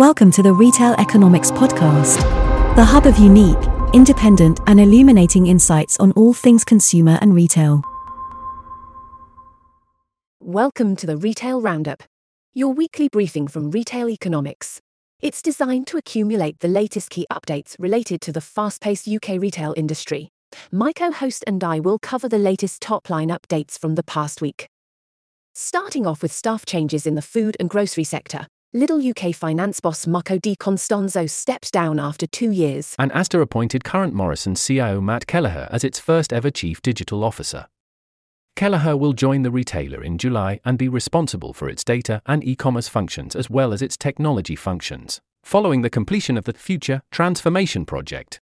Welcome to the Retail Economics Podcast, the hub of unique, independent, and illuminating insights on all things consumer and retail. Welcome to the Retail Roundup, your weekly briefing from Retail Economics. It's designed to accumulate the latest key updates related to the fast paced UK retail industry. My co host and I will cover the latest top line updates from the past week. Starting off with staff changes in the food and grocery sector, Lidl UK finance boss Marco Di Constanzo stepped down after two years. And Asda appointed current Morrison CIO Matt Kelleher as its first ever chief digital officer. Kelleher will join the retailer in July and be responsible for its data and e commerce functions as well as its technology functions, following the completion of the Future Transformation Project.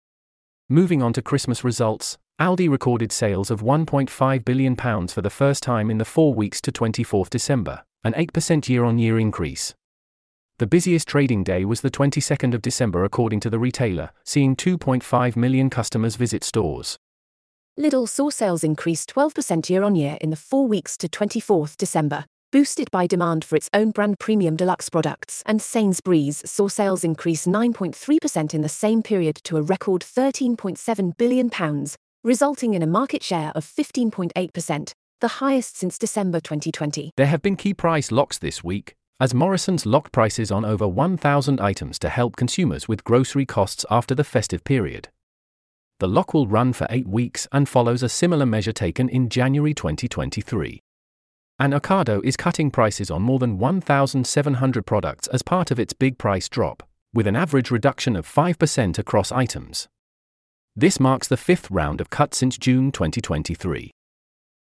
Moving on to Christmas results, Aldi recorded sales of £1.5 billion for the first time in the four weeks to 24th December, an 8% year on year increase. The busiest trading day was the 22nd of December according to the retailer, seeing 2.5 million customers visit stores. Lidl saw sales increase 12% year on year in the four weeks to 24th December, boosted by demand for its own brand premium deluxe products, and Sainsbury's saw sales increase 9.3% in the same period to a record £13.7 billion, resulting in a market share of 15.8%, the highest since December 2020. There have been key price locks this week, as Morrison's locked prices on over 1,000 items to help consumers with grocery costs after the festive period. The lock will run for eight weeks and follows a similar measure taken in January 2023. And Ocado is cutting prices on more than 1,700 products as part of its big price drop, with an average reduction of 5% across items. This marks the fifth round of cuts since June 2023.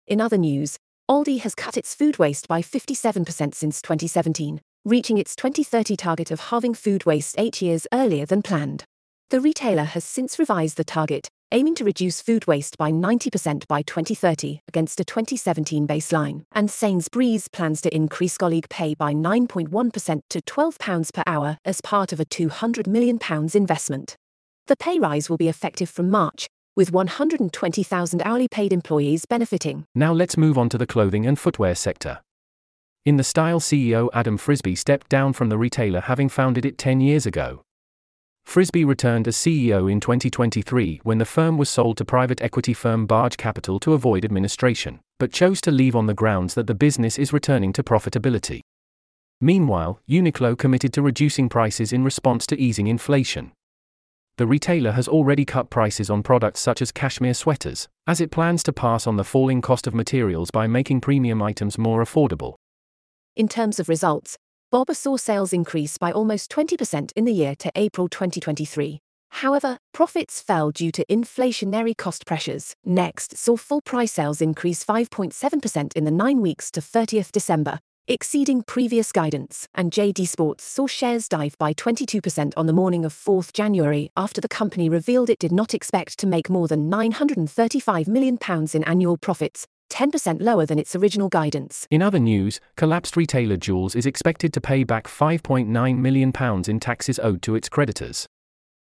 In other news, Aldi has cut its food waste by 57% since 2017, reaching its 2030 target of halving food waste eight years earlier than planned. The retailer has since revised the target, aiming to reduce food waste by 90% by 2030 against a 2017 baseline. And Sainsbury's plans to increase colleague pay by 9.1% to £12 per hour as part of a £200 million investment. The pay rise will be effective from March, with 120,000 hourly paid employees benefiting. Now let's move on to the clothing and footwear sector. In the Style CEO Adam Frisby stepped down from the retailer having founded it 10 years ago. Frisby returned as CEO in 2023 when the firm was sold to private equity firm Baaj Capital to avoid administration, but chose to leave on the grounds that the business is returning to profitability. Meanwhile, Uniqlo committed to reducing prices in response to easing inflation the retailer has already cut prices on products such as cashmere sweaters, as it plans to pass on the falling cost of materials by making premium items more affordable. In terms of results, Boba saw sales increase by almost 20% in the year to April 2023. However, profits fell due to inflationary cost pressures. Next saw full price sales increase 5.7% in the nine weeks to 30th December, exceeding previous guidance, and JD Sports saw shares dive by 22% on the morning of 4th January after the company revealed it did not expect to make more than £935 million in annual profits, 10% lower than its original guidance. In other news, collapsed retailer Joules is expected to pay back £5.9 million in taxes owed to its creditors.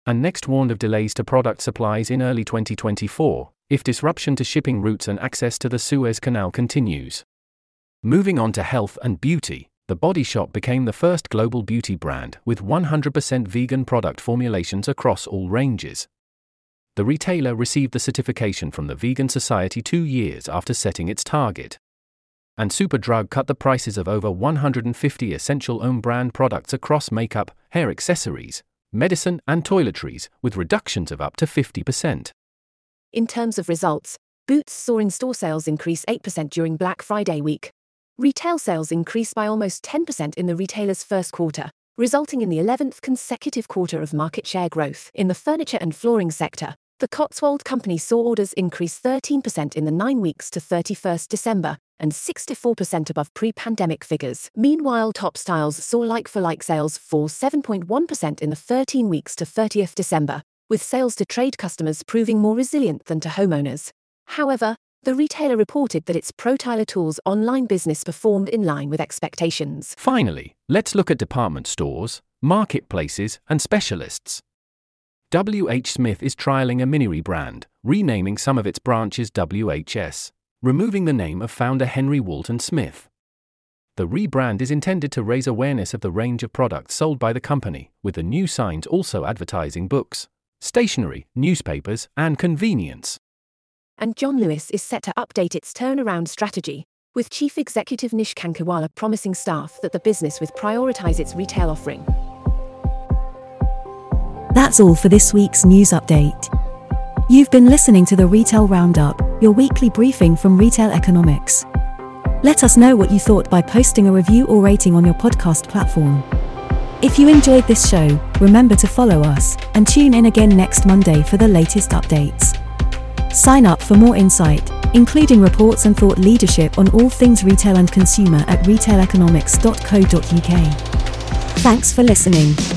And Next warned of delays to product supplies in early 2024, if disruption to shipping routes and access to the Suez Canal continues. Moving on to health and beauty, The Body Shop became the first global beauty brand with 100% vegan product formulations across all ranges. The retailer received the certification from the Vegan Society two years after setting its target. And Superdrug cut the prices of over 150 essential own brand products across makeup, hair accessories, medicine, and toiletries, with reductions of up to 50%. In terms of results, Boots saw in store sales increase 8% during Black Friday week, Retail sales increased by almost 10% in the retailer's first quarter, resulting in the 11th consecutive quarter of market share growth. In the furniture and flooring sector, the Cotswold Company saw orders increase 13% in the nine weeks to 31st December, and 64% above pre pandemic figures. Meanwhile, Topps Tiles saw like for like sales fall 7.1% in the 13 weeks to 30th December, with sales to trade customers proving more resilient than to homeowners. However, the retailer reported that its ProTiler Tools online business performed in line with expectations. Finally, let's look at department stores, marketplaces, and specialists. WH Smith is trialing a mini rebrand, renaming some of its branches WHS, removing the name of founder Henry Walton Smith. The rebrand is intended to raise awareness of the range of products sold by the company, with the new signs also advertising books, stationery, newspapers, and convenience. And John Lewis is set to update its turnaround strategy, with Chief Executive Nish Kankiwala promising staff that the business will prioritize its retail offering. That's all for this week's news update. You've been listening to the Retail Roundup, your weekly briefing from Retail Economics. Let us know what you thought by posting a review or rating on your podcast platform. If you enjoyed this show, remember to follow us and tune in again next Monday for the latest updates. Sign up for more insight, including reports and thought leadership on all things retail and consumer at retaileconomics.co.uk. Thanks for listening.